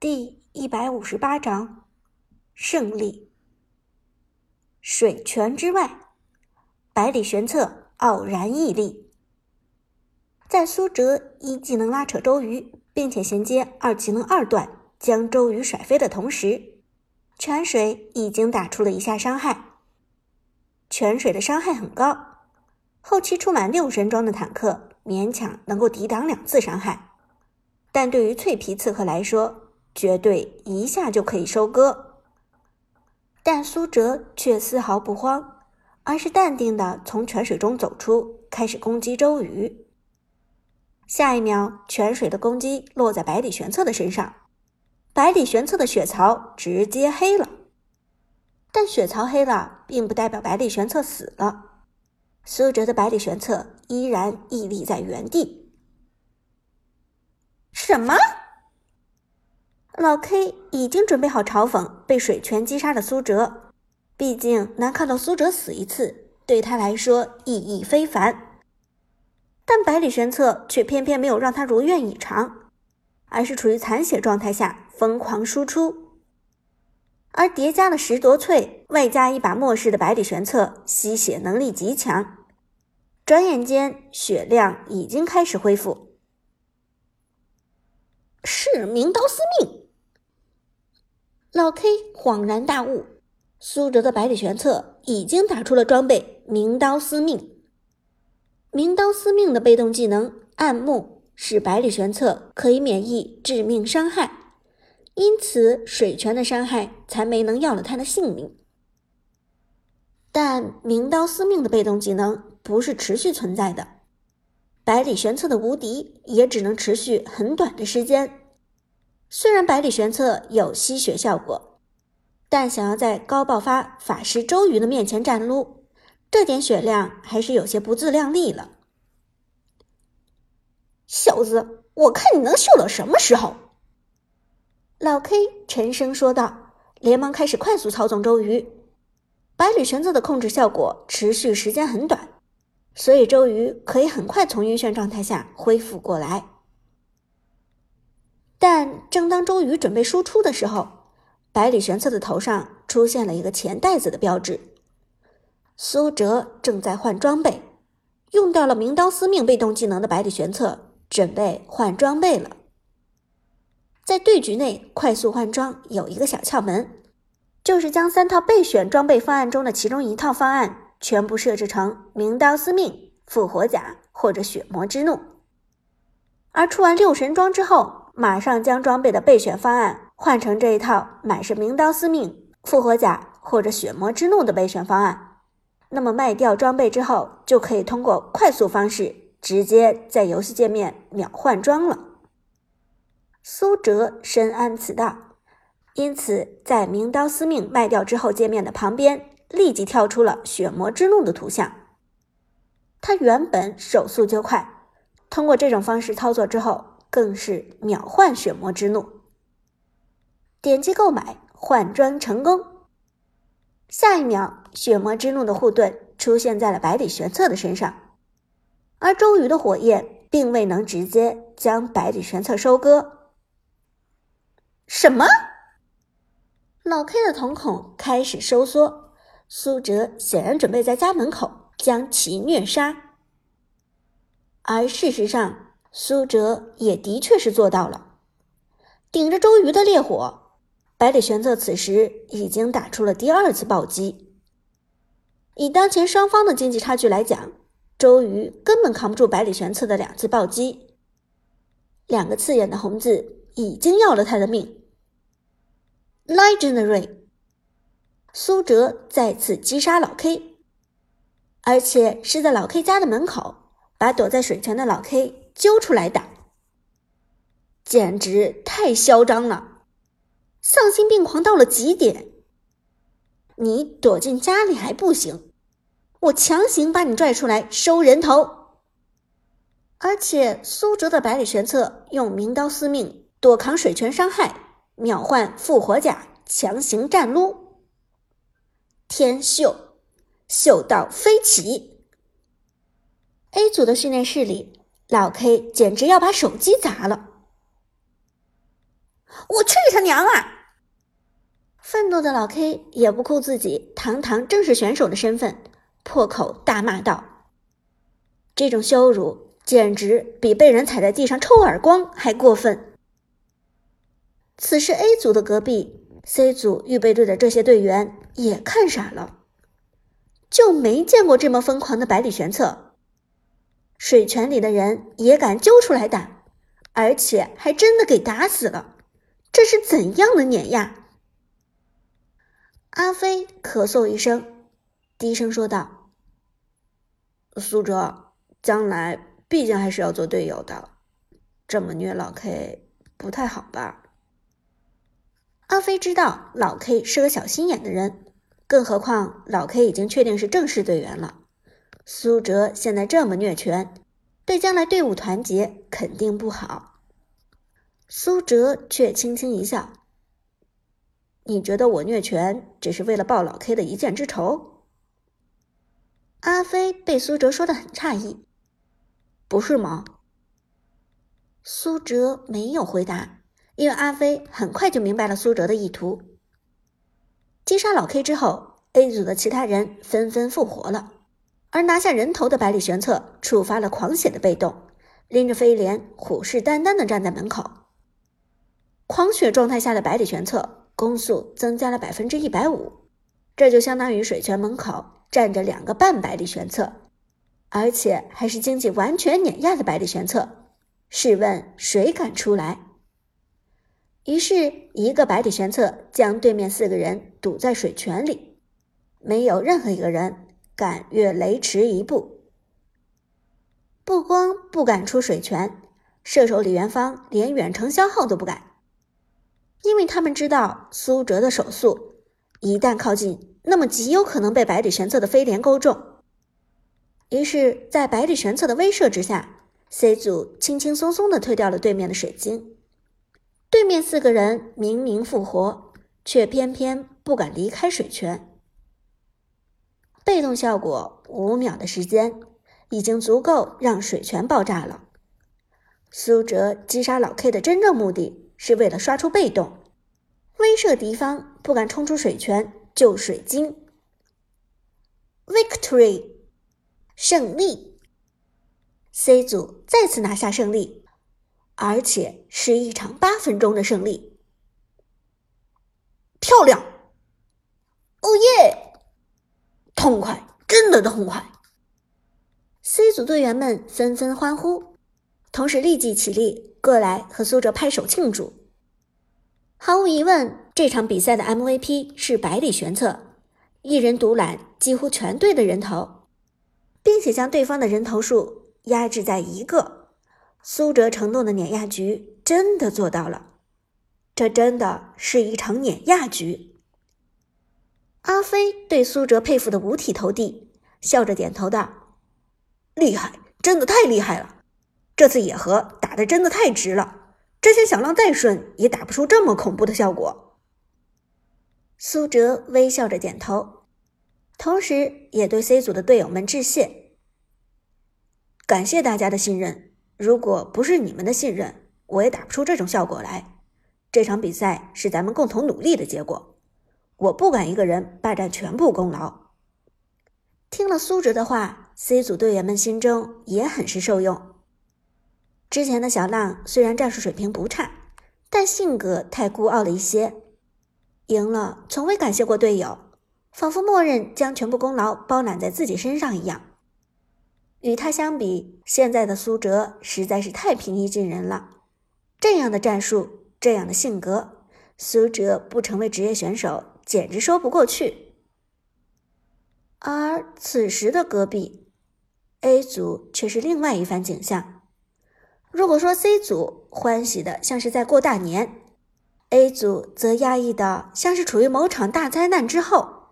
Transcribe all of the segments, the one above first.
第一百五十八章胜利。水泉之外，百里玄策傲然屹立。在苏哲一技能拉扯周瑜，并且衔接二技能二段将周瑜甩飞的同时，泉水已经打出了一下伤害。泉水的伤害很高，后期出满六神装的坦克勉强能够抵挡两次伤害，但对于脆皮刺客来说，绝对一下就可以收割，但苏哲却丝毫不慌，而是淡定的从泉水中走出，开始攻击周瑜。下一秒，泉水的攻击落在百里玄策的身上，百里玄策的血槽直接黑了。但血槽黑了，并不代表百里玄策死了，苏哲的百里玄策依然屹立在原地。什么？老 K 已经准备好嘲讽被水泉击杀的苏哲，毕竟能看到苏哲死一次，对他来说意义非凡。但百里玄策却偏偏没有让他如愿以偿，而是处于残血状态下疯狂输出，而叠加了十夺萃，外加一把末世的百里玄策吸血能力极强，转眼间血量已经开始恢复。是明刀司命。老 K 恍然大悟，苏哲的百里玄策已经打出了装备“明刀司命”。明刀司命的被动技能“暗木”使百里玄策可以免疫致命伤害，因此水泉的伤害才没能要了他的性命。但明刀司命的被动技能不是持续存在的，百里玄策的无敌也只能持续很短的时间。虽然百里玄策有吸血效果，但想要在高爆发法师周瑜的面前站撸，这点血量还是有些不自量力了。小子，我看你能秀到什么时候？老 K 沉声说道，连忙开始快速操纵周瑜。百里玄策的控制效果持续时间很短，所以周瑜可以很快从晕眩状态下恢复过来。但正当周瑜准备输出的时候，百里玄策的头上出现了一个钱袋子的标志。苏哲正在换装备，用掉了明刀司命被动技能的百里玄策准备换装备了。在对局内快速换装有一个小窍门，就是将三套备选装备方案中的其中一套方案全部设置成明刀司命、复活甲或者血魔之怒，而出完六神装之后。马上将装备的备选方案换成这一套满是名刀司命、复活甲或者血魔之怒的备选方案，那么卖掉装备之后，就可以通过快速方式直接在游戏界面秒换装了。苏哲深谙此道，因此在名刀司命卖掉之后，界面的旁边立即跳出了血魔之怒的图像。他原本手速就快，通过这种方式操作之后。更是秒换血魔之怒，点击购买换装成功。下一秒，血魔之怒的护盾出现在了百里玄策的身上，而周瑜的火焰并未能直接将百里玄策收割。什么？老 K 的瞳孔开始收缩，苏哲显然准备在家门口将其虐杀，而事实上。苏哲也的确是做到了，顶着周瑜的烈火，百里玄策此时已经打出了第二次暴击。以当前双方的经济差距来讲，周瑜根本扛不住百里玄策的两次暴击，两个刺眼的红字已经要了他的命。Legendary，苏哲再次击杀老 K，而且是在老 K 家的门口，把躲在水泉的老 K。揪出来打，简直太嚣张了，丧心病狂到了极点。你躲进家里还不行，我强行把你拽出来收人头。而且苏哲的百里玄策用明刀司命躲扛水泉伤害，秒换复活甲，强行战撸，天秀秀到飞起。A 组的训练室里。老 K 简直要把手机砸了！我去他娘啊！愤怒的老 K 也不顾自己堂堂正式选手的身份，破口大骂道：“这种羞辱简直比被人踩在地上抽耳光还过分！”此时，A 组的隔壁，C 组预备队的这些队员也看傻了，就没见过这么疯狂的百里玄策。水泉里的人也敢揪出来打，而且还真的给打死了，这是怎样的碾压？阿飞咳嗽一声，低声说道：“苏哲，将来毕竟还是要做队友的，这么虐老 K 不太好吧？”阿飞知道老 K 是个小心眼的人，更何况老 K 已经确定是正式队员了。苏哲现在这么虐拳，对将来队伍团结肯定不好。苏哲却轻轻一笑：“你觉得我虐拳只是为了报老 K 的一箭之仇？”阿飞被苏哲说的很诧异：“不是吗？”苏哲没有回答，因为阿飞很快就明白了苏哲的意图。击杀老 K 之后，A 组的其他人纷纷复活了。而拿下人头的百里玄策触发了狂血的被动，拎着飞镰，虎视眈眈地站在门口。狂血状态下的百里玄策攻速增加了百分之一百五，这就相当于水泉门口站着两个半百里玄策，而且还是经济完全碾压的百里玄策。试问谁敢出来？于是，一个百里玄策将对面四个人堵在水泉里，没有任何一个人。敢越雷池一步，不光不敢出水泉，射手李元芳连远程消耗都不敢，因为他们知道苏哲的手速，一旦靠近，那么极有可能被百里玄策的飞镰勾中。于是，在百里玄策的威慑之下，C 组轻轻松松的推掉了对面的水晶。对面四个人明明复活，却偏偏不敢离开水泉。被动效果五秒的时间，已经足够让水泉爆炸了。苏哲击杀老 K 的真正目的是为了刷出被动，威慑敌方不敢冲出水泉救水晶。Victory，胜利！C 组再次拿下胜利，而且是一场八分钟的胜利。漂亮！哦耶！痛快，真的痛快！C 组队员们纷纷欢呼，同时立即起立过来和苏哲拍手庆祝。毫无疑问，这场比赛的 MVP 是百里玄策，一人独揽几乎全队的人头，并且将对方的人头数压制在一个。苏哲承诺的碾压局真的做到了，这真的是一场碾压局。阿飞对苏哲佩服的五体投地，笑着点头道：“厉害，真的太厉害了！这次野河打的真的太值了，这些小浪再顺也打不出这么恐怖的效果。”苏哲微笑着点头，同时也对 C 组的队友们致谢：“感谢大家的信任，如果不是你们的信任，我也打不出这种效果来。这场比赛是咱们共同努力的结果。”我不敢一个人霸占全部功劳。听了苏哲的话，C 组队员们心中也很是受用。之前的小浪虽然战术水平不差，但性格太孤傲了一些，赢了从未感谢过队友，仿佛默认将全部功劳包揽在自己身上一样。与他相比，现在的苏哲实在是太平易近人了。这样的战术，这样的性格，苏哲不成为职业选手。简直说不过去。而此时的戈壁 A 组却是另外一番景象。如果说 C 组欢喜的像是在过大年，A 组则压抑的像是处于某场大灾难之后。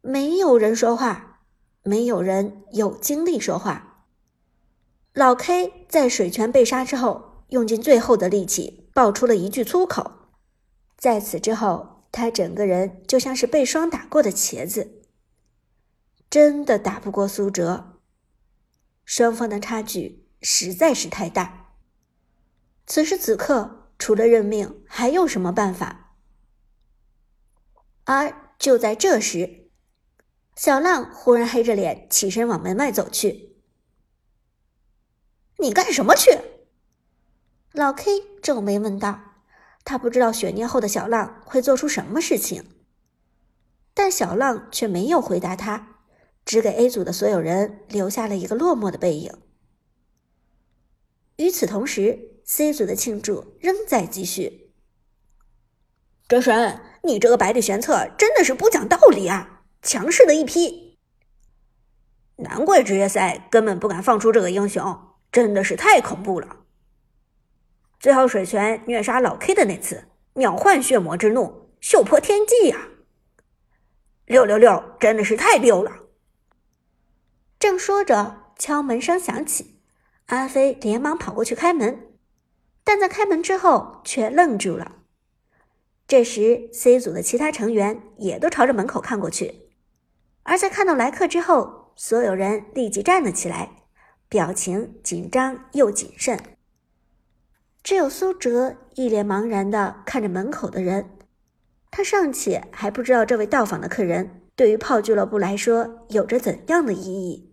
没有人说话，没有人有精力说话。老 K 在水泉被杀之后，用尽最后的力气爆出了一句粗口。在此之后。他整个人就像是被霜打过的茄子，真的打不过苏哲。双方的差距实在是太大。此时此刻除了认命，还有什么办法？而就在这时，小浪忽然黑着脸起身往门外走去。“你干什么去？”老 K 皱眉问道。他不知道血念后的小浪会做出什么事情，但小浪却没有回答他，只给 A 组的所有人留下了一个落寞的背影。与此同时，C 组的庆祝仍在继续。哲神，你这个百里玄策真的是不讲道理啊！强势的一批，难怪职业赛根本不敢放出这个英雄，真的是太恐怖了。最后水泉虐杀老 K 的那次，秒换血魔之怒，秀破天际呀！六六六，真的是太溜了！正说着，敲门声响起，阿飞连忙跑过去开门，但在开门之后却愣住了。这时，C 组的其他成员也都朝着门口看过去，而在看到来客之后，所有人立即站了起来，表情紧张又谨慎。只有苏哲一脸茫然的看着门口的人，他尚且还不知道这位到访的客人对于炮俱乐部来说有着怎样的意义。